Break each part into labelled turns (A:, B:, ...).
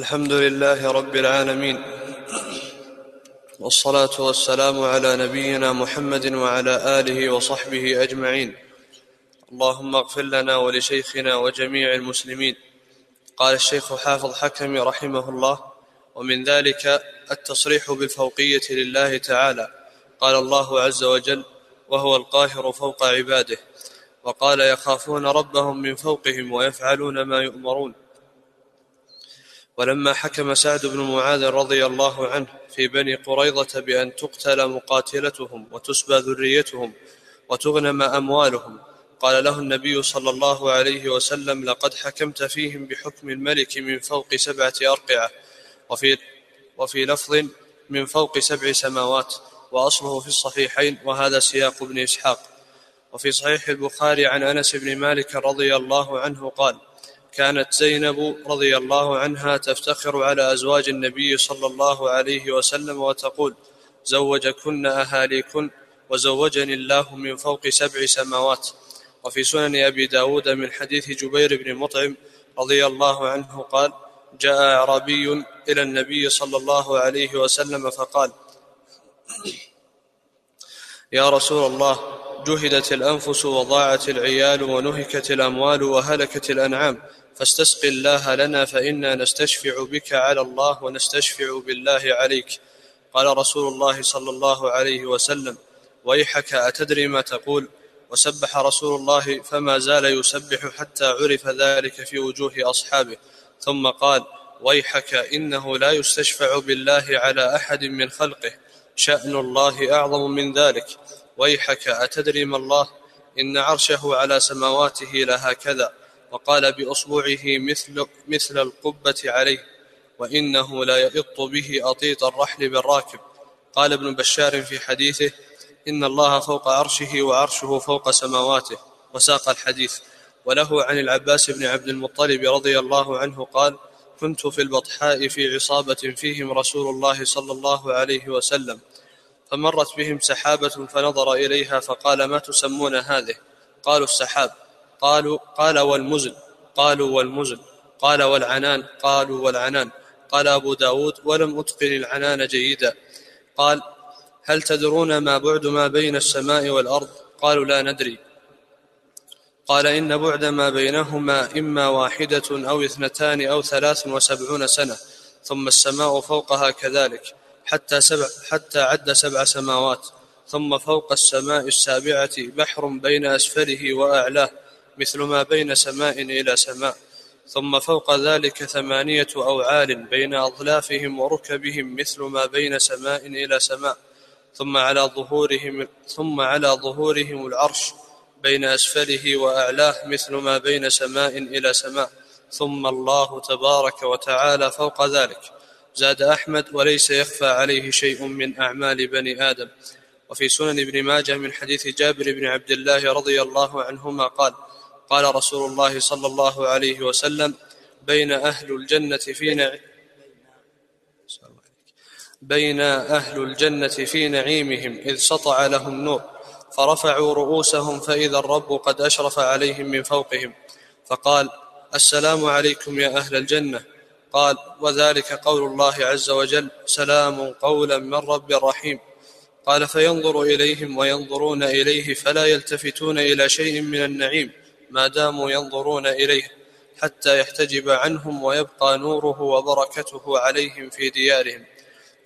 A: الحمد لله رب العالمين والصلاة والسلام على نبينا محمد وعلى آله وصحبه أجمعين. اللهم اغفر لنا ولشيخنا وجميع المسلمين. قال الشيخ حافظ حكم رحمه الله ومن ذلك التصريح بالفوقية لله تعالى قال الله عز وجل وهو القاهر فوق عباده وقال يخافون ربهم من فوقهم ويفعلون ما يؤمرون ولما حكم سعد بن معاذ رضي الله عنه في بني قريظة بأن تقتل مقاتلتهم وتسبى ذريتهم وتغنم أموالهم قال له النبي صلى الله عليه وسلم لقد حكمت فيهم بحكم الملك من فوق سبعة أرقعة وفي, وفي لفظ من فوق سبع سماوات وأصله في الصحيحين وهذا سياق ابن إسحاق وفي صحيح البخاري عن أنس بن مالك رضي الله عنه قال كانت زينب رضي الله عنها تفتخر على أزواج النبي صلى الله عليه وسلم وتقول زوجكن أهاليكن وزوجني الله من فوق سبع سماوات. وفي سنن أبي داود من حديث جبير بن مطعم رضي الله عنه قال جاء اعرابي إلى النبي صلى الله عليه وسلم فقال يا رسول الله جهدت الأنفس وضاعت العيال ونهكت الأموال وهلكت الأنعام فاستسق الله لنا فإنا نستشفع بك على الله ونستشفع بالله عليك. قال رسول الله صلى الله عليه وسلم ويحك أتدري ما تقول؟ وسبح رسول الله فما زال يسبح حتى عرف ذلك في وجوه أصحابه. ثم قال ويحك إنه لا يستشفع بالله على أحد من خلقه. شأن الله أعظم من ذلك. ويحك أتدري ما الله؟ إن عرشه على سماواته لهكذا. وقال بأصبعه مثل مثل القبة عليه وإنه لا يئط به أطيط الرحل بالراكب. قال ابن بشار في حديثه إن الله فوق عرشه وعرشه فوق سماواته وساق الحديث. وله عن العباس بن عبد المطلب رضي الله عنه قال كنت في البطحاء في عصابة فيهم رسول الله صلى الله عليه وسلم فمرت بهم سحابة فنظر إليها فقال ما تسمون هذه؟ قالوا السحاب. قالوا قال والمزن قالوا والمزن قال والعنان قالوا والعنان. قال أبو داود ولم أتقن العنان جيدا. قال هل تدرون ما بعد ما بين السماء والأرض؟ قالوا لا ندري. قال إن بعد ما بينهما إما واحدة أو اثنتان أو ثلاث وسبعون سنة ثم السماء فوقها كذلك حتى, سبع حتى عد سبع سماوات ثم فوق السماء السابعة بحر بين أسفله وأعلاه مثل ما بين سماء إلى سماء ثم فوق ذلك ثمانية أوعال بين أظلافهم وركبهم مثل ما بين سماء إلى سماء ثم على ظهورهم ثم على ظهورهم العرش بين أسفله وأعلاه مثل ما بين سماء إلى سماء ثم الله تبارك وتعالى فوق ذلك. زاد أحمد وليس يخفى عليه شيء من أعمال بني آدم. وفي سنن ابن ماجه من حديث جابر بن عبد الله رضي الله عنهما قال قال رسول الله صلى الله عليه وسلم بين أهل الجنة في بين أهل الجنة في نعيمهم إذ سطع لهم نور فرفعوا رؤوسهم فإذا الرب قد أشرف عليهم من فوقهم فقال السلام عليكم يا أهل الجنة. قال وذلك قول الله عز وجل سلام قولا من رب رحيم. قال فينظر إليهم وينظرون إليه فلا يلتفتون إلى شيء من النعيم. ما داموا ينظرون إليه حتى يحتجب عنهم ويبقى نوره وبركته عليهم في ديارهم.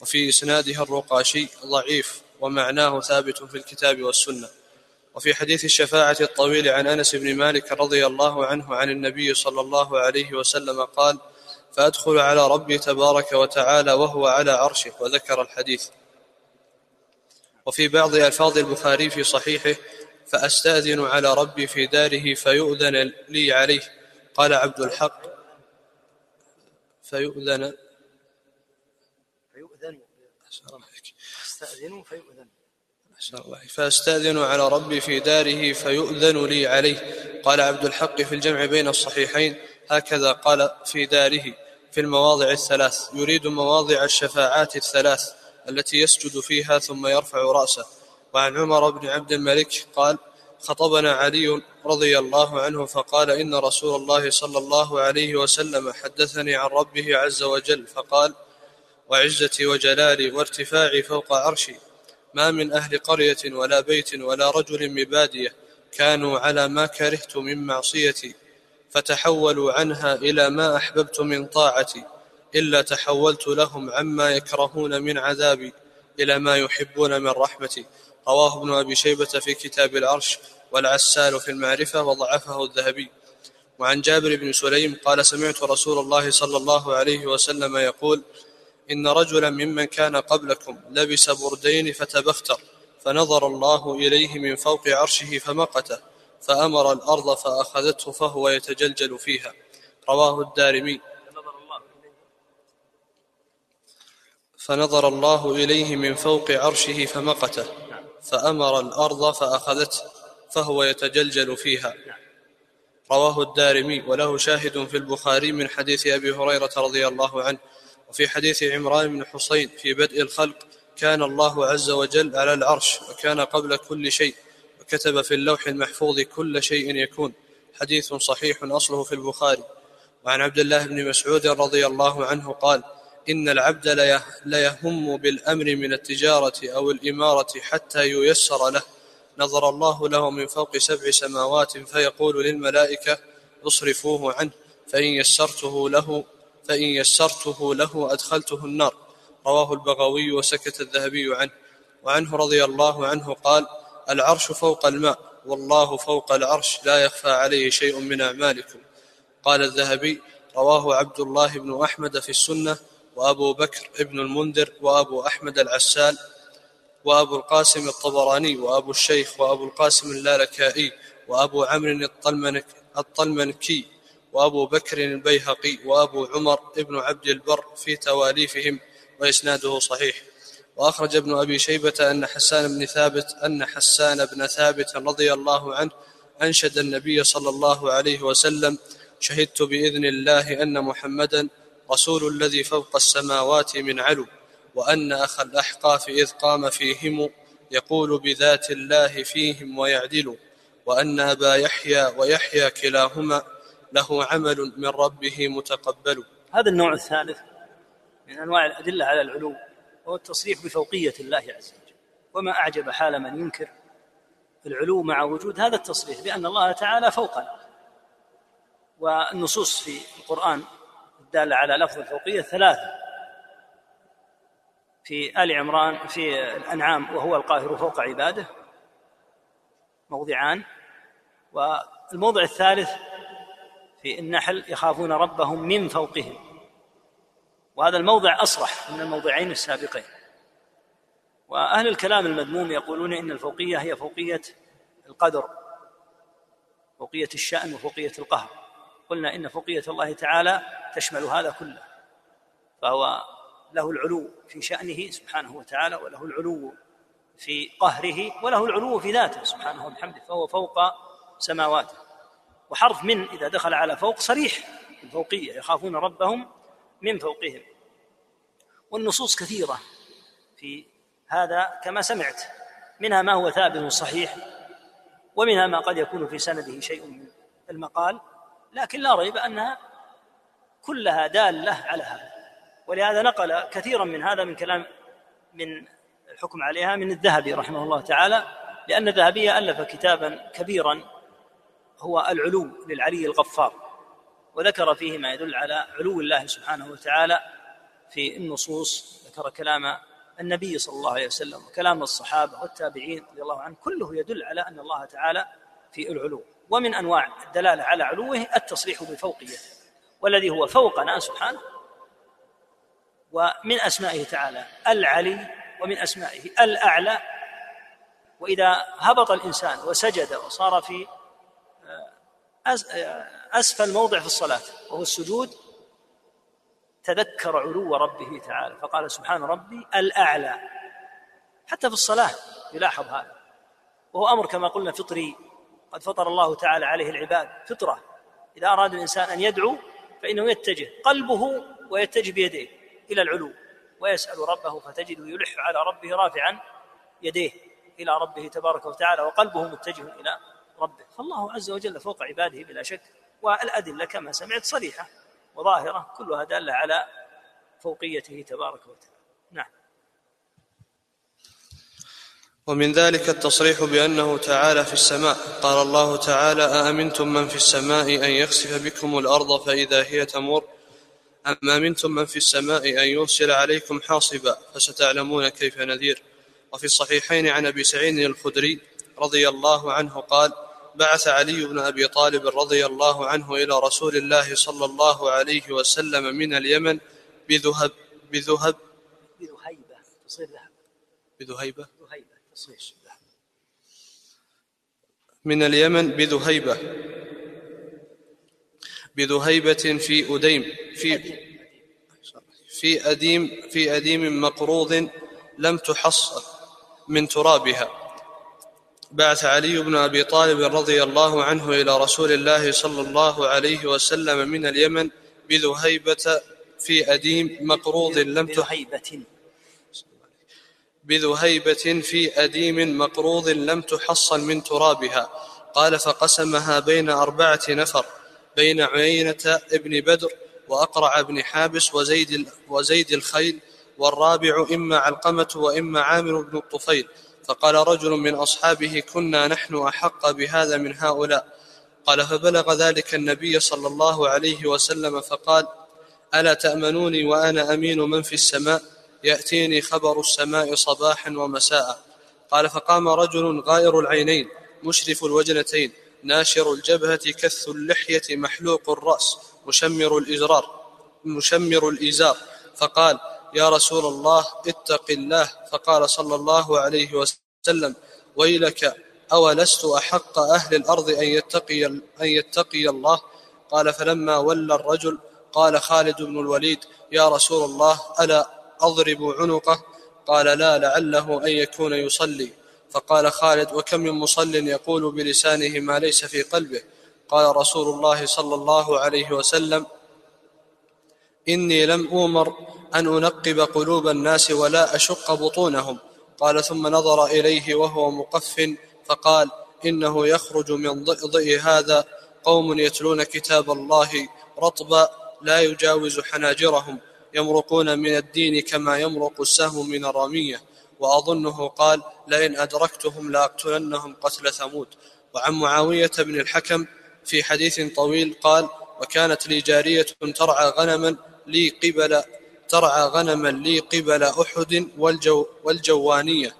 A: وفي اسنادها الرقاشي ضعيف ومعناه ثابت في الكتاب والسنة. وفي حديث الشفاعة الطويل عن أنس بن مالك رضي الله عنه عن النبي صلى الله عليه وسلم قال فأدخل على ربي تبارك وتعالى وهو على عرشه وذكر الحديث. وفي بعض ألفاظ البخاري في صحيحه فأستأذن على ربي في داره فيؤذن لي عليه. قال عبد الحق. فيؤذن.
B: فيؤذن. أستأذن فيؤذن.
A: فأستأذن على ربي في داره فيؤذن لي عليه. قال عبد الحق في الجمع بين الصحيحين. هكذا قال في داره. في المواضع الثلاث. يريد مواضع الشفاعات الثلاث التي يسجد فيها ثم يرفع رأسه. وعن عمر بن عبد الملك قال خطبنا علي رضي الله عنه فقال إن رسول الله صلى الله عليه وسلم حدثني عن ربه عز وجل فقال وعزتي وجلالي وارتفاعي فوق عرشي ما من أهل قرية ولا بيت ولا رجل بباديه كانوا على ما كرهت من معصيتي فتحولوا عنها إلى ما أحببت من طاعتي إلا تحولت لهم عما يكرهون من عذابي إلى ما يحبون من رحمتي. رواه ابن أبي شيبة في كتاب العرش والعسال في المعرفة وضعفه الذهبي. وعن جابر بن سليم قال سمعت رسول الله صلى الله عليه وسلم يقول إن رجلا ممن كان قبلكم لبس بردين فتبختر فنظر الله إليه من فوق عرشه فمقته فأمر الأرض فأخذته فهو يتجلجل فيها. رواه الدارمي. فنظر الله إليه من فوق عرشه فمقته فأمر الأرض فأخذته فهو يتجلجل فيها. رواه الدارمي وله شاهد في البخاري من حديث أبي هريرة رضي الله عنه وفي حديث عمران بن حصين في بدء الخلق كان الله عز وجل على العرش وكان قبل كل شيء وكتب في اللوح المحفوظ كل شيء يكون. حديث صحيح أصله في البخاري. وعن عبد الله بن مسعود رضي الله عنه قال إن العبد ليهم بالأمر من التجارة أو الإمارة حتى ييسر له. نظر الله له من فوق سبع سماوات فيقول للملائكة أصرفوه عنه فإن يسرته له فإن يسرته له أدخلته النار. رواه البغوي وسكت الذهبي عنه. وعنه رضي الله عنه قال العرش فوق الماء والله فوق العرش لا يخفى عليه شيء من أعمالكم. قال الذهبي رواه عبد الله بن أحمد في السنة وأبو بكر ابن المنذر وأبو أحمد العسال وأبو القاسم الطبراني وأبو الشيخ وأبو القاسم اللالكائي وأبو عمرو الطلمنك الطلمنكي وأبو بكر البيهقي وأبو عمر ابن عبد البر في تواليفهم وإسناده صحيح. وأخرج ابن أبي شيبة أن حسان بن ثابت أن حسان بن ثابت رضي الله عنه أنشد النبي صلى الله عليه وسلم شهدت بإذن الله أن محمدا رسول الذي فوق السماوات من علو وأن اخ الأحقاف إذ قام فيهم يقول بذات الله فيهم ويعدل وأن أبا يحيى ويحيى كلاهما له عمل من ربه متقبل.
B: هذا النوع الثالث من أنواع الأدلة على العلو وهو التصريح بفوقية الله عز وجل. وما أعجب حال من ينكر العلو مع وجود هذا التصريح بأن الله تعالى فوقنا. والنصوص في القرآن الداله على لفظ الفوقية ثلاثة. في آل عمران في الأنعام وهو القاهر فوق عباده موضعان. والموضع الثالث في النحل يخافون ربهم من فوقهم. وهذا الموضع أصرح من الموضعين السابقين. وأهل الكلام المذموم يقولون إن الفوقية هي فوقية القدر فوقية الشأن وفوقية القهر. قلنا إن فوقية الله تعالى تشمل هذا كله فهو له العلو في شأنه سبحانه وتعالى وله العلو في قهره وله العلو في ذاته سبحانه وبحمده فهو فوق سماواته. وحرف من إذا دخل على فوق صريح الفوقية يخافون ربهم من فوقهم. والنصوص كثيرة في هذا كما سمعت منها ما هو ثابت صحيح ومنها ما قد يكون في سنده شيء من المقال. لكن لا ريب أنها كلها دالة على هذا. ولهذا نقل كثيرا من هذا من كلام من الحكم عليها من الذهبي رحمه الله تعالى لأن الذهبي ألف كتابا كبيرا هو العلو للعلي الغفار وذكر فيه ما يدل على علو الله سبحانه وتعالى في النصوص ذكر كلام النبي صلى الله عليه وسلم وكلام الصحابة والتابعين رضي الله عنهم كله يدل على أن الله تعالى في العلو. ومن أنواع الدلالة على علوه التصريح بفوقيته والذي هو فوقنا سبحانه ومن أسمائه تعالى العلي ومن أسمائه الأعلى. وإذا هبط الإنسان وسجد وصار في أسفل موضع في الصلاة وهو السجود تذكر علو ربه تعالى فقال سبحان ربي الأعلى. حتى في الصلاة يلاحظ هذا وهو أمر كما قلنا فطري قد فطر الله تعالى عليه العباد فطرة. إذا أراد الإنسان أن يدعو فإنه يتجه قلبه ويتجه بيديه إلى العلو ويسأل ربه فتجده يلح على ربه رافعا يديه إلى ربه تبارك وتعالى وقلبه متجه إلى ربه. فالله عز وجل فوق عباده بلا شك والأدلة كما سمعت صريحة وظاهرة كلها دالة على فوقيته تبارك وتعالى. نعم.
A: ومن ذلك التصريح بأنه تعالى في السماء. قال الله تعالى أأمنتم من في السماء أن يخسف بكم الأرض فإذا هي تمر أم أمنتم من في السماء أن يرسل عليكم حاصبا فستعلمون كيف نذير؟ وفي الصحيحين عن أبي سعيد الخدري رضي الله عنه قال بعث علي بن أبي طالب رضي الله عنه إلى رسول الله صلى الله عليه وسلم من اليمن بذهب بذهب
B: بذهيبة تصير ذهب. تصير ذهب
A: من اليمن بذهيبة. بذهيبة في أديم. في في أديم. في أديم مقروض لم تحص من ترابها. بعث علي بن أبي طالب رضي الله عنه إلى رسول الله صلى الله عليه وسلم من اليمن بذهيبة في أديم مقروض لم
B: بذهيبة.
A: بذهيبة في أديم مقروض لم تحصن من ترابها. قال فقسمها بين أربعة نفر بين عيينة ابن بدر وأقرع بن حابس وزيد, وزيد الخيل والرابع إما علقمة وإما عامر بن الطفيل. فقال رجل من أصحابه كنا نحن أحق بهذا من هؤلاء. قال فبلغ ذلك النبي صلى الله عليه وسلم فقال ألا تأمنوني وأنا أمين من في السماء؟ يأتيني خبر السماء صباحا ومساء. قال فقام رجل غائر العينين مشرف الوجنتين ناشر الجبهة كث اللحية محلوق الرأس مشمر الإزرار مشمر الإزار. فقال يا رسول الله اتق الله. فقال صلى الله عليه وسلم ويلك أولست أحق أهل الأرض أن يتقي, أن يتقي الله؟ قال فلما ولى الرجل قال خالد بن الوليد يا رسول الله ألا أضرب عنقه. قال لا لعله أن يكون يصلي. فقال خالد وكم من مصل يقول بلسانه ما ليس في قلبه. قال رسول الله صلى الله عليه وسلم إني لم أومر أن أنقب قلوب الناس ولا أشق بطونهم. قال ثم نظر إليه وهو مقف فقال إنه يخرج من ضئضئ هذا. قوم يتلون كتاب الله رطبا لا يجاوز حناجرهم. يمرقون من الدين كما يمرق السهم من الرمية. وأظنه قال لئن أدركتهم لأقتلنهم قتل ثمود. وعن معاوية بن الحكم في حديث طويل قال وكانت لي جارية ترعى غنما لي قبل ترعى غنما لي قبل أحد والجو والجوانية.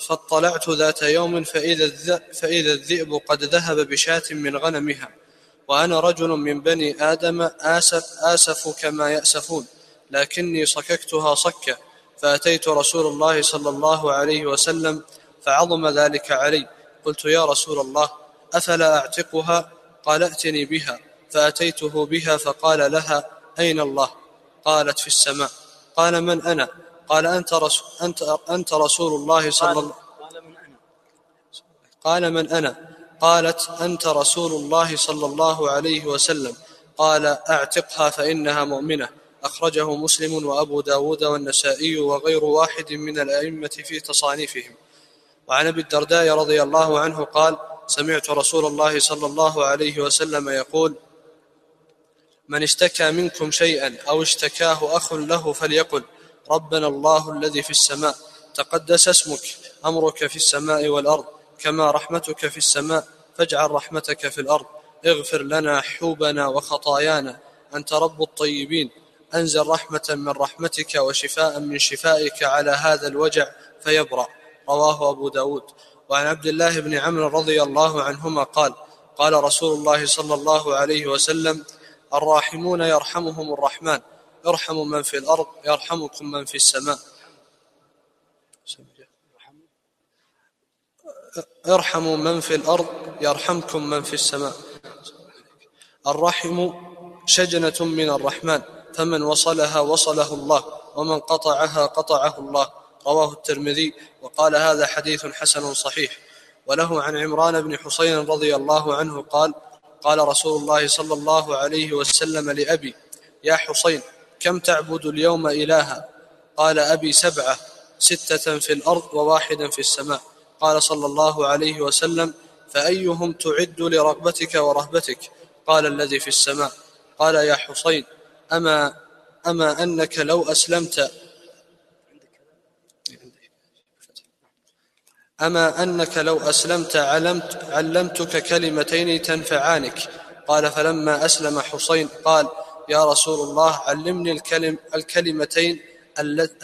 A: فاطلعت ذات يوم فإذا, فإذا الذئب قد ذهب بشاة من غنمها. وأنا رجل من بني آدم آسف, آسف كما يأسفون لكني صككتها صكا فأتيت رسول الله صلى الله عليه وسلم فعظم ذلك علي قلت يا رسول الله أفلا أعتقها؟ قال ائتني بها فأتيته بها فقال لها أين الله؟ قالت في السماء قال من أنا؟ قال أنت رسول, أنت, أنت رسول الله صلى الله
B: من أنا؟
A: قال من أنا؟ قالت أنت رسول الله صلى الله عليه وسلم. قال أعتقها فإنها مؤمنة. أخرجه مسلم وأبو داود والنسائي وغير واحد من الأئمة في تصانيفهم. وعن أبي الدرداء رضي الله عنه قال سمعت رسول الله صلى الله عليه وسلم يقول من اشتكى منكم شيئا أو اشتكاه أخ له فليقل ربنا الله الذي في السماء تقدس اسمك أمرك في السماء والأرض. كما رحمتك في السماء فاجعل رحمتك في الأرض. اغفر لنا حوبنا وخطايانا. أنت رب الطيبين. أنزل رحمة من رحمتك وشفاء من شفائك على هذا الوجع فيبرأ. رواه أبو داود. وعن عبد الله بن عمرو رضي الله عنهما قال قال رسول الله صلى الله عليه وسلم الراحمون يرحمهم الرحمن. ارحموا من في الأرض يرحمكم من في السماء. ارحموا من في الأرض يرحمكم من في السماء. الرحم شجنة من الرحمن فمن وصلها وصله الله ومن قطعها قطعه الله رواه الترمذي وقال هذا حديث حسن صحيح. وله عن عمران بن حسين رضي الله عنه قال قال رسول الله صلى الله عليه وسلم لأبي يا حسين كم تعبد اليوم إلها؟ قال أبي سبعة ستة في الأرض وواحدا في السماء. قال صلى الله عليه وسلم فأيهم تعد لرغبتك ورهبتك؟ قال الذي في السماء. قال يا حسين أما أما أنك لو أسلمت أما أنك لو أسلمت علمت علمتك كلمتين تنفعانك. قال فلما أسلم حسين قال يا رسول الله علمني الكلم الكلمتين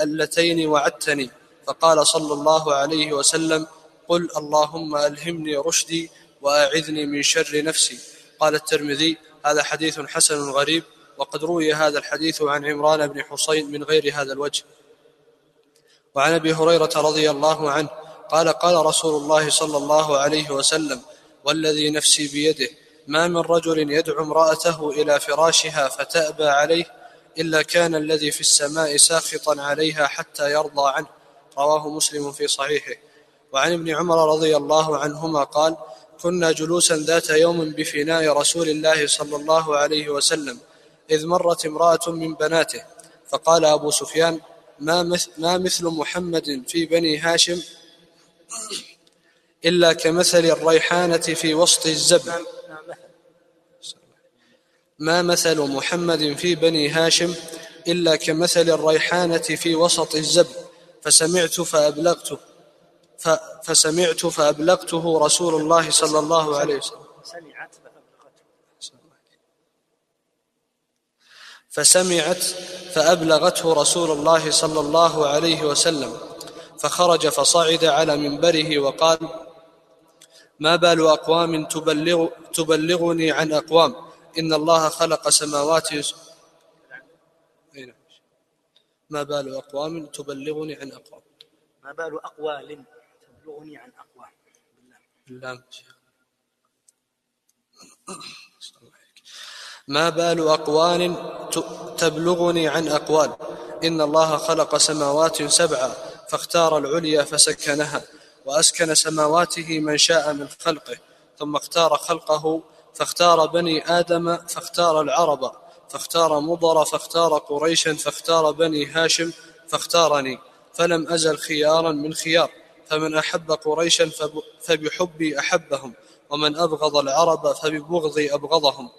A: اللتين وعدتني. فقال صلى الله عليه وسلم قل اللهم ألهمني رشدي وأعذني من شر نفسي. قال الترمذي هذا حديث حسن غريب وقد روي هذا الحديث عن عمران بن حسين من غير هذا الوجه. وعن أبي هريرة رضي الله عنه قال قال رسول الله صلى الله عليه وسلم والذي نفسي بيده ما من رجل يدعو امرأته إلى فراشها فتأبى عليه إلا كان الذي في السماء ساخطا عليها حتى يرضى عنه. رواه مسلم في صحيحه. وعن ابن عمر رضي الله عنهما قال كنا جلوسا ذات يوم بفناء رسول الله صلى الله عليه وسلم إذ مرت امرأة من بناته فقال أبو سفيان ما مثل, ما مثل محمد في بني هاشم إلا كمثل الريحانة في وسط الزبد ما مثل محمد في بني هاشم إلا كمثل الريحانة في وسط الزبد فسمعت فأبلغته. فسمعت فأبلغته رسول الله صلى الله عليه وسلم. سمعت فسمعت فأبلغته رسول الله صلى الله عليه وسلم. فخرج فصعد على منبره وقال ما بال أقوام تبلغ تبلغني عن أقوام؟ إن الله خلق سماوات ما بال أقوام تبلغني عن أقوام.
B: ما بال أقوال؟ تبلغني عن أقوام بالله
A: ما بال أقوال تبلغني عن أقوال. إن الله خلق سماوات سبعا فاختار العليا فسكنها وأسكن سماواته من شاء من خلقه ثم اختار خلقه فاختار بني آدم فاختار العرب فاختار مضر فاختار قريشا فاختار بني هاشم فاختارني فلم أزل خيارا من خيار. فمن أحب قريشا فبحبي أحبهم ومن أبغض العرب فببغضي أبغضهم.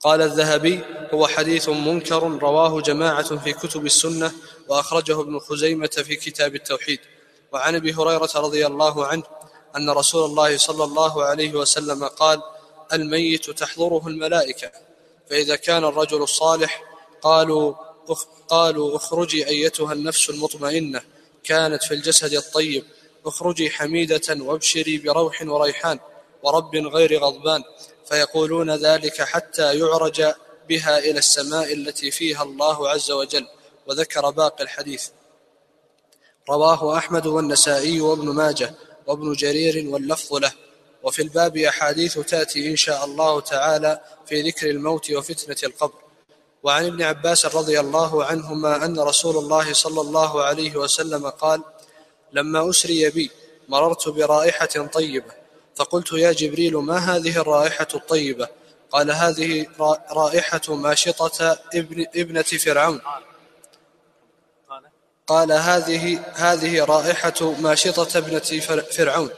A: قال الذهبي هو حديث منكر رواه جماعة في كتب السنة وأخرجه ابن خزيمة في كتاب التوحيد. وعن أبي هريرة رضي الله عنه أن رسول الله صلى الله عليه وسلم قال الميت تحضره الملائكة فإذا كان الرجل الصالح قالوا قالوا اخرجي أيتها النفس المطمئنة. كانت في الجسد الطيب اخرجي حميدة وابشري بروح وريحان ورب غير غضبان فيقولون ذلك حتى يعرج بها إلى السماء التي فيها الله عز وجل وذكر باقي الحديث. رواه أحمد والنسائي وابن ماجه وابن جرير واللفظ له. وفي الباب أحاديث تأتي إن شاء الله تعالى في ذكر الموت وفتنة القبر. وعن ابن عباس رضي الله عنهما أن رسول الله صلى الله عليه وسلم قال لما أسري بي مررت برائحة طيبة فقلت يا جبريل ما هذه الرائحة الطيبة؟ قال هذه رائحة ماشطة ابن ابنة فرعون. قال هذه هذه رائحة ماشطة ابنة فرعون.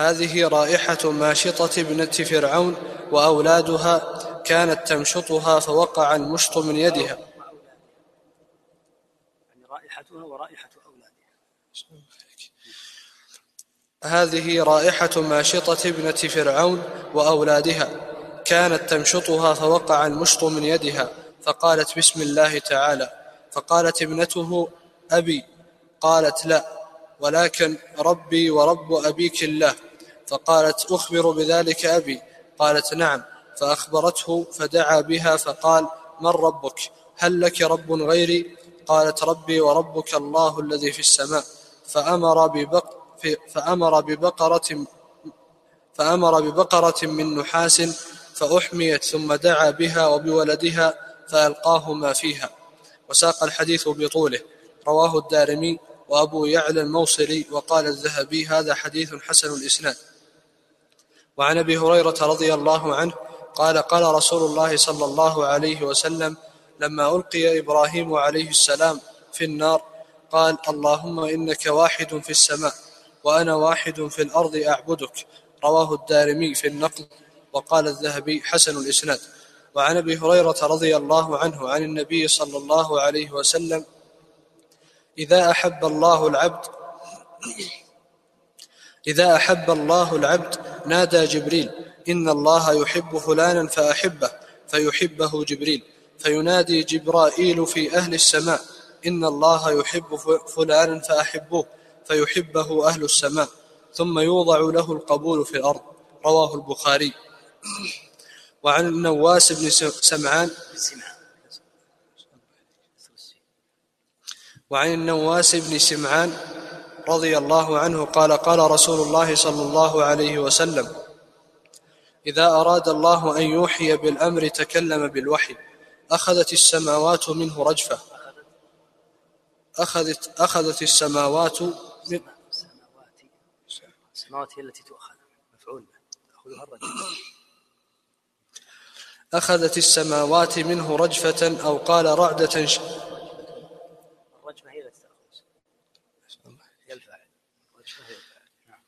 A: هذه رائحة ماشطة ابنة فرعون وأولادها كانت تمشطها فوقع المشط من يدها.
B: يعني رائحتها ورائحة
A: هذه رائحة ماشطة ابنة فرعون وأولادها كانت تمشطها فوقع المشط من يدها فقالت بسم الله تعالى. فقالت ابنته أبي قالت لا ولكن ربي ورب أبيك الله. فقالت أخبر بذلك أبي. قالت نعم. فأخبرته فدعا بها فقال من ربك؟ هل لك رب غيري؟ قالت ربي وربك الله الذي في السماء. فأمر ببق فأمر ببقرة فأمر ببقرة من نحاس فأحميت ثم دعا بها وبولدها فألقاهما فيها. وساق الحديث بطوله. رواه الدارمي وأبو يعلى الموصلي وقال الذهبي هذا حديث حسن الإسناد. وعن أبي هريرة رضي الله عنه قال قال رسول الله صلى الله عليه وسلم لما ألقي إبراهيم عليه السلام في النار قال اللهم إنك واحد في السماء وأنا واحد في الأرض أعبدك. رواه الدارمي في النقل وقال الذهبي حسن الإسناد. وعن أبي هريرة رضي الله عنه عن النبي صلى الله عليه وسلم إذا أحب الله العبد إذا أحب الله العبد نادى جبريل إن الله يحب فلانا فأحبه فيحبه جبريل فينادي جبرائيل في أهل السماء إن الله يحب فلانا فأحبوه فيحبه أهل السماء ثم يوضع له القبول في الأرض. رواه البخاري. وعن النواس بن سمعان. وعن النواس بن سمعان. رضي الله عنه قال قال رسول الله صلى الله عليه وسلم إذا أراد الله أن يوحي بالأمر تكلم بالوحي أخذت السماوات منه رجفة. أخذت أخذت السماوات من
B: السماوات هي التي تؤخذ مفعول تأخذها الرجفة.
A: أخذت السماوات منه رجفة أو قال رعدة ش...
B: الرجفة هي التي هي الفاعل
A: نعم.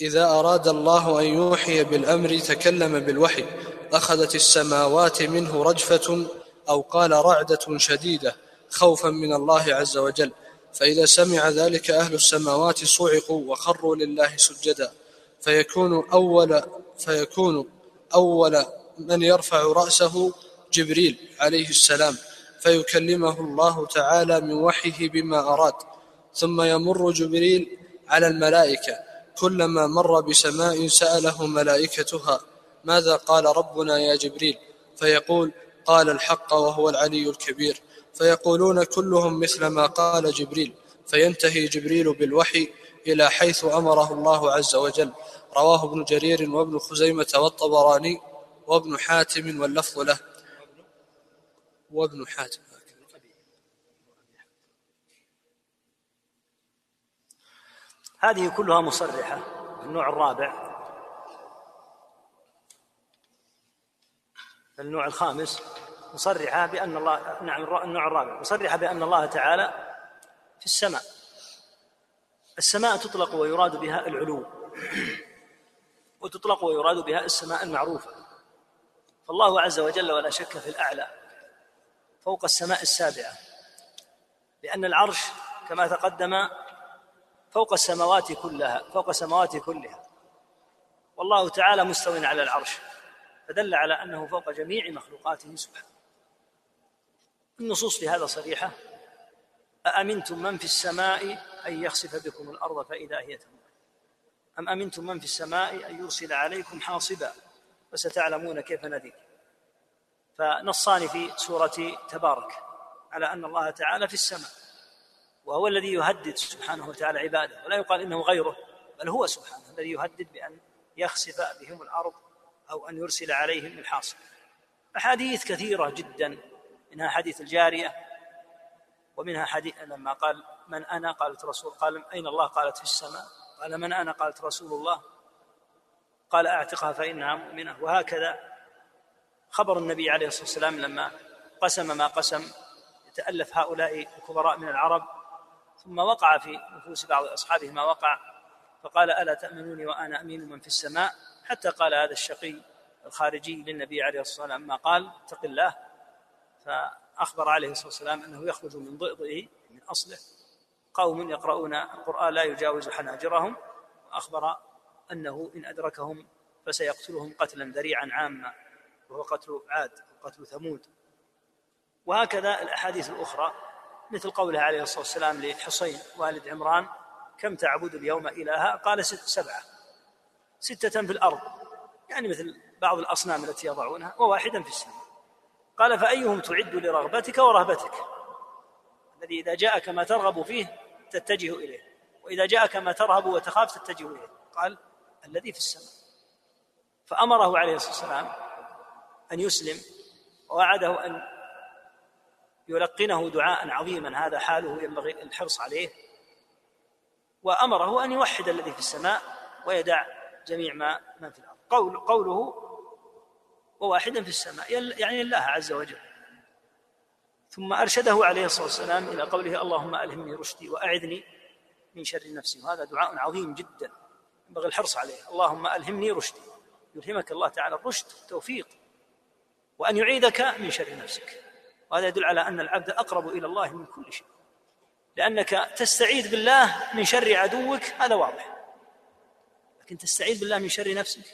A: إذا أراد الله أن يوحي بالأمر تكلم بالوحي. أخذت السماوات منه رجفة أو قال رعدة شديدة خوفا من الله عز وجل. فإذا سمع ذلك أهل السماوات صعقوا وخروا لله سجدا. فيكون أول فيكون أول من يرفع رأسه جبريل عليه السلام. فيكلمه الله تعالى من وحيه بما أراد. ثم يمر جبريل على الملائكة. كلما مر بسماء سأله ملائكتها ماذا قال ربنا يا جبريل؟ فيقول قال الحق وهو العلي الكبير. فيقولون كلهم مثل ما قال جبريل. فينتهي جبريل بالوحي إلى حيث أمره الله عز وجل. رواه ابن جرير وابن خزيمة والطبراني وابن حاتم واللفظ له. وابن حاتم.
B: هذه كلها مصرحة النوع الرابع. النوع الخامس مصرحة بأن الله نعم النوع الرابع مصرحة بأن الله تعالى في السماء. السماء تطلق ويراد بها العلو. وتطلق ويراد بها السماء المعروفة. فالله عز وجل ولا شك في الأعلى فوق السماء السابعة. لأن العرش كما تقدم فوق السماوات كلها فوق السماوات كلها. والله تعالى مستو على العرش فدل على أنه فوق جميع مخلوقاته سبحانه. النصوص في هذا صريحة أأمنتم من في السماء أن يخسف بكم الأرض فإذا هي تمور؟ أم أمنتم من في السماء أن يرسل عليكم حاصبا فستعلمون كيف نذير؟ فنصان في سورة تبارك على أن الله تعالى في السماء. وهو الذي يهدد سبحانه وتعالى عباده ولا يقال إنه غيره بل هو سبحانه الذي يهدد بأن يخسف بهم الأرض أو أن يرسل عليهم الحاصب. أحاديث كثيرة جدا منها حديث الجارية ومنها حديث لما قال من أنا؟ قالت رسول قال أين الله؟ قالت في السماء. قال من أنا؟ قالت رسول الله. قال أعتقها فإنها مؤمنة. وهكذا خبر النبي عليه الصلاة والسلام لما قسم ما قسم يتألف هؤلاء الكبراء من العرب ثم وقع في نفوس بعض أصحابه ما وقع فقال ألا تأمنوني وأنا أمين من في السماء؟ حتى قال هذا الشقي الخارجي للنبي عليه الصلاة والسلام ما قال اتق الله. فأخبر عليه الصلاة والسلام أنه يخرج من ضئضئه من أصله. قوم يقرؤون القرآن لا يجاوز حناجرهم. وأخبر أنه إن أدركهم فسيقتلهم قتلا ذريعا عاما وهو قتل عاد وقتل ثمود. وهكذا الأحاديث الأخرى مثل قوله عليه الصلاة والسلام لحصين والد عمران كم تعبد اليوم إلها؟ قال ست سبعة. ستة في الأرض. يعني مثل بعض الأصنام التي يضعونها وواحدا في السماء. قال فأيهم تعد لرغبتك ورهبتك؟ الذي إذا جاءك ما ترغب فيه تتجه إليه وإذا جاءك ما ترهب وتخاف تتجه إليه. قال الذي في السماء. فأمره عليه الصلاة والسلام أن يسلم ووعده أن يلقنه دعاء عظيما هذا حاله ينبغي الحرص عليه. وأمره أن يوحد الذي في السماء ويدع جميع ما ما في الأرض. قول قوله وواحدا في السماء يعني الله عز وجل. ثم أرشده عليه الصلاة والسلام إلى قوله اللهم ألهمني رشدي وأعذني من شر نفسي. وهذا دعاء عظيم جدا ينبغي الحرص عليه. اللهم ألهمني رشدي. يلهمك الله تعالى الرشد التوفيق. وأن يعيدك من شر نفسك. وهذا يدل على أن العبد أقرب إلى الله من كل شيء. لأنك تستعيذ بالله من شر عدوك هذا واضح. لكن تستعيذ بالله من شر نفسك؟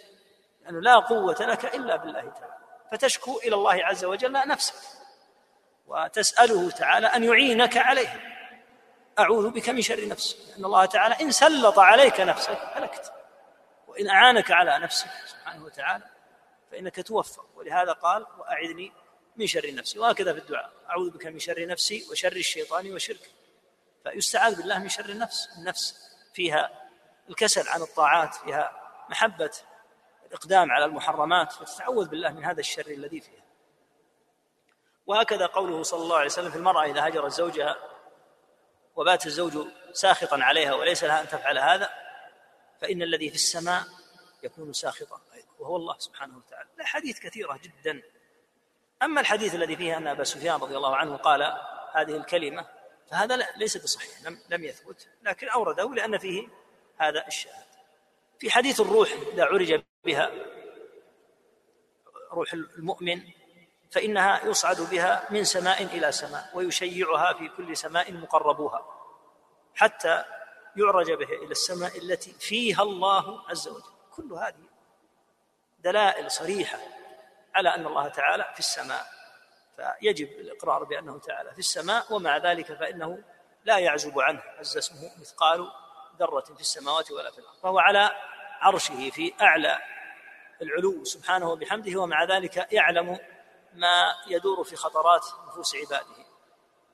B: لأنه لا قوة لك إلا بالله تعالى. فتشكو إلى الله عز وجل نفسك. وتسأله تعالى أن يعينك عليه. أعوذ بك من شر نفسي لأن الله تعالى إن سلط عليك نفسك هلكت. وإن أعانك على نفسك سبحانه وتعالى فإنك توفق ولهذا قال وأعذني من شر نفسي وهكذا في الدعاء. أعوذ بك من شر نفسي وشر الشيطان وشركه فيستعاذ بالله من شر النفس. النفس فيها الكسل عن الطاعات فيها محبة الإقدام على المحرمات فتتعوذ بالله من هذا الشر الذي فيها. وهكذا قوله صلى الله عليه وسلم في المرأة إذا هجرت زوجها وبات الزوج ساخطا عليها وليس لها أن تفعل هذا فإن الذي في السماء يكون ساخطا. أيضا وهو الله سبحانه وتعالى. الأحاديث كثيرة جدا أما الحديث الذي فيه أن أبا سفيان رضي الله عنه قال هذه الكلمة فهذا ليس بصحيح لم, لم يثبت لكن أورده لأن فيه هذا الشاهد. في حديث الروح إذا عرج بها روح المؤمن فإنها يصعد بها من سماء إلى سماء ويشيعها في كل سماء مقربوها حتى يعرج به إلى السماء التي فيها الله عز وجل. كل هذه دلائل صريحة على أن الله تعالى في السماء فيجب الإقرار بأنه تعالى في السماء ومع ذلك فإنه لا يعزب عنه عز اسمه مثقال ذرة في السماوات ولا في الأرض فهو على عرشه في أعلى العلو سبحانه وبحمده ومع ذلك يعلم ما يدور في خطرات نفوس عباده.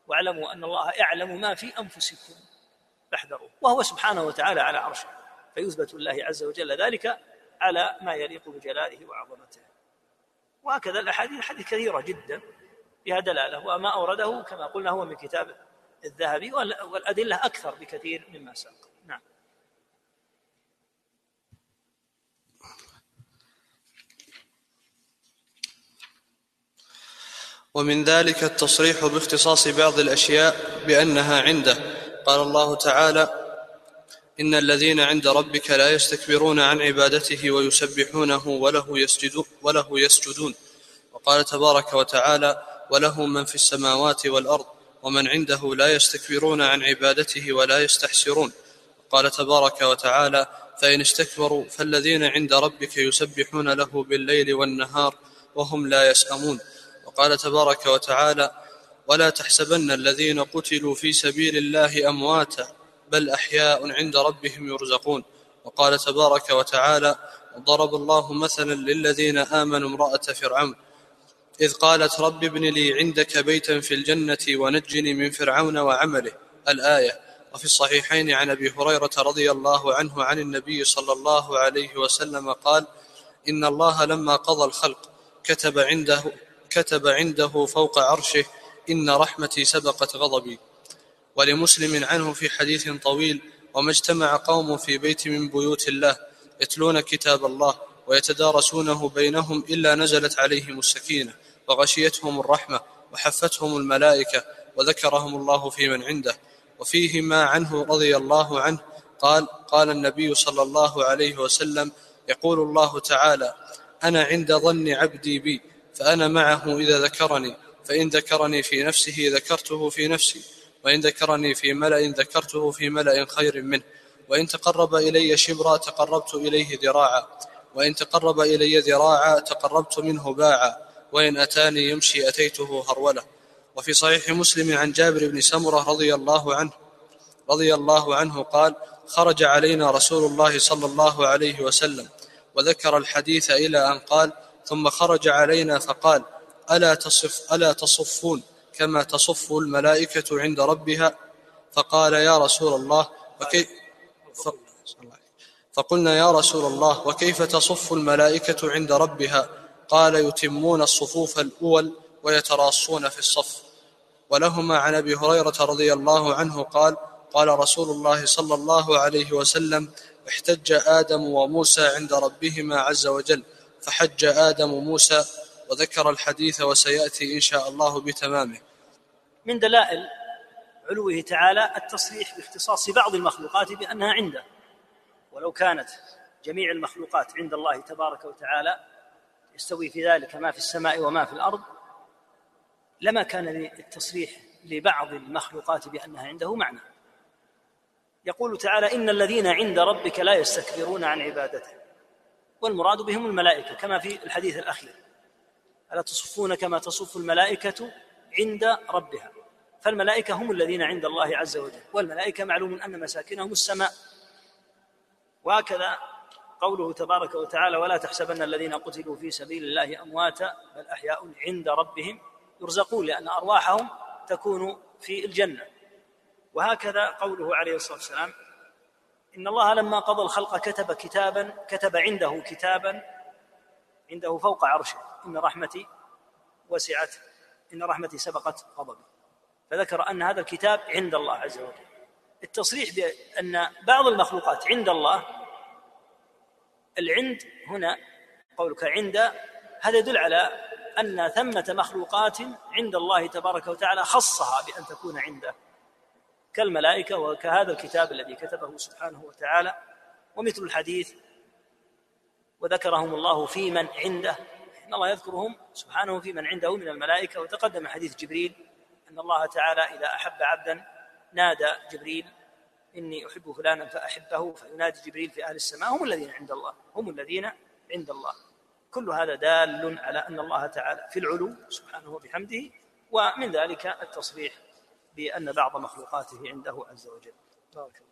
B: واعلموا أن الله يعلم ما في أنفسكم فاحذروا. وهو سبحانه وتعالى على عرشه فيثبت لله عز وجل ذلك على ما يليق بجلاله وعظمته. وهكذا الأحاديث حديث كثيرة جدا فيها دلالة. وما أورده كما قلنا هو من كتاب الذهبي والأدلة أكثر بكثير مما سبق. نعم.
A: ومن ذلك التصريح باختصاص بعض الأشياء بأنها عنده. قال الله تعالى إن الذين عند ربك لا يستكبرون عن عبادته ويسبحونه وله يسجدون وله يسجدون. وقال تبارك وتعالى وله من في السماوات والأرض ومن عنده لا يستكبرون عن عبادته ولا يستحسرون. قال تبارك وتعالى فإن استكبروا فالذين عند ربك يسبحون له بالليل والنهار وهم لا يسأمون. وقال تبارك وتعالى ولا تحسبن الذين قتلوا في سبيل الله أمواتا بل أحياء عند ربهم يرزقون. وقال تبارك وتعالى ضرب الله مثلا للذين آمنوا امرأة فرعون. إذ قالت رب ابن لي عندك بيتا في الجنة ونجني من فرعون وعمله. الآية. وفي الصحيحين عن أبي هريرة رضي الله عنه عن النبي صلى الله عليه وسلم قال إن الله لما قضى الخلق كتب عنده كتب عنده فوق عرشه إن رحمتي سبقت غضبي. ولمسلم عنه في حديث طويل وما اجتمع قوم في بيت من بيوت الله يتلون كتاب الله ويتدارسونه بينهم إلا نزلت عليهم السكينة وغشيتهم الرحمة وحفتهم الملائكة وذكرهم الله في من عنده. وفيه ما عنه رضي الله عنه قال قال النبي صلى الله عليه وسلم يقول الله تعالى أنا عند ظن عبدي بي فأنا معه إذا ذكرني فإن ذكرني في نفسه ذكرته في نفسي. وإن ذكرني في ملأ ذكرته في ملأ خير منه. وإن تقرب إلي شبرا تقربت إليه ذراعا. وإن تقرب إلي ذراعا تقربت منه باعا. وإن أتاني يمشي أتيته هرولة. وفي صحيح مسلم عن جابر بن سمرة رضي الله عنه رضي الله عنه قال خرج علينا رسول الله صلى الله عليه وسلم وذكر الحديث إلى أن قال ثم خرج علينا فقال ألا تصف ألا تصفون؟ كما تصف الملائكة عند ربها فقال يا رسول الله وكيف فقلنا يا رسول الله وكيف تصف الملائكة عند ربها؟ قال يتمون الصفوف الأول ويتراصون في الصف. ولهما عن أبي هريرة رضي الله عنه قال قال رسول الله صلى الله عليه وسلم احتج آدم وموسى عند ربهما عز وجل فحج آدم موسى وذكر الحديث وسيأتي إن شاء الله بتمامه.
B: من دلائل علوه تعالى التصريح باختصاص بعض المخلوقات بأنها عنده. ولو كانت جميع المخلوقات عند الله تبارك وتعالى يستوي في ذلك ما في السماء وما في الأرض لما كان التصريح لبعض المخلوقات بأنها عنده معنى. يقول تعالى إن الذين عند ربك لا يستكبرون عن عبادته. والمراد بهم الملائكة كما في الحديث الأخير. ألا تصفون كما تصف الملائكة عند ربها؟ فالملائكة هم الذين عند الله عز وجل والملائكة معلوم أن مساكنهم السماء. وهكذا قوله تبارك وتعالى ولا تحسبن الذين قتلوا في سبيل الله أمواتا بل أحياء عند ربهم يرزقون لأن أرواحهم تكون في الجنة. وهكذا قوله عليه الصلاة والسلام إن الله لما قضى الخلق كتب كتابا كتب عنده كتابا عنده فوق عرشه. إن رحمتي وسعت إن رحمتي سبقت غضبي. فذكر أن هذا الكتاب عند الله عز وجل. التصريح بأن بعض المخلوقات عند الله العند هنا قولك عند هذا يدل على أن ثمة مخلوقات عند الله تبارك وتعالى خصها بأن تكون عنده. كالملائكة وكهذا الكتاب الذي كتبه سبحانه وتعالى ومثل الحديث وذكرهم الله في من عنده. إن الله يذكرهم سبحانه في من عنده من الملائكة. وتقدم حديث جبريل أن الله تعالى إذا أحب عبدا نادى جبريل إني أحب فلانا فأحبه فينادي جبريل في أهل السماء. هم الذين عند الله. هم الذين عند الله. كل هذا دال على أن الله تعالى في العلو سبحانه وبحمده. ومن ذلك التصريح بأن بعض مخلوقاته عنده عز وجل. بارك الله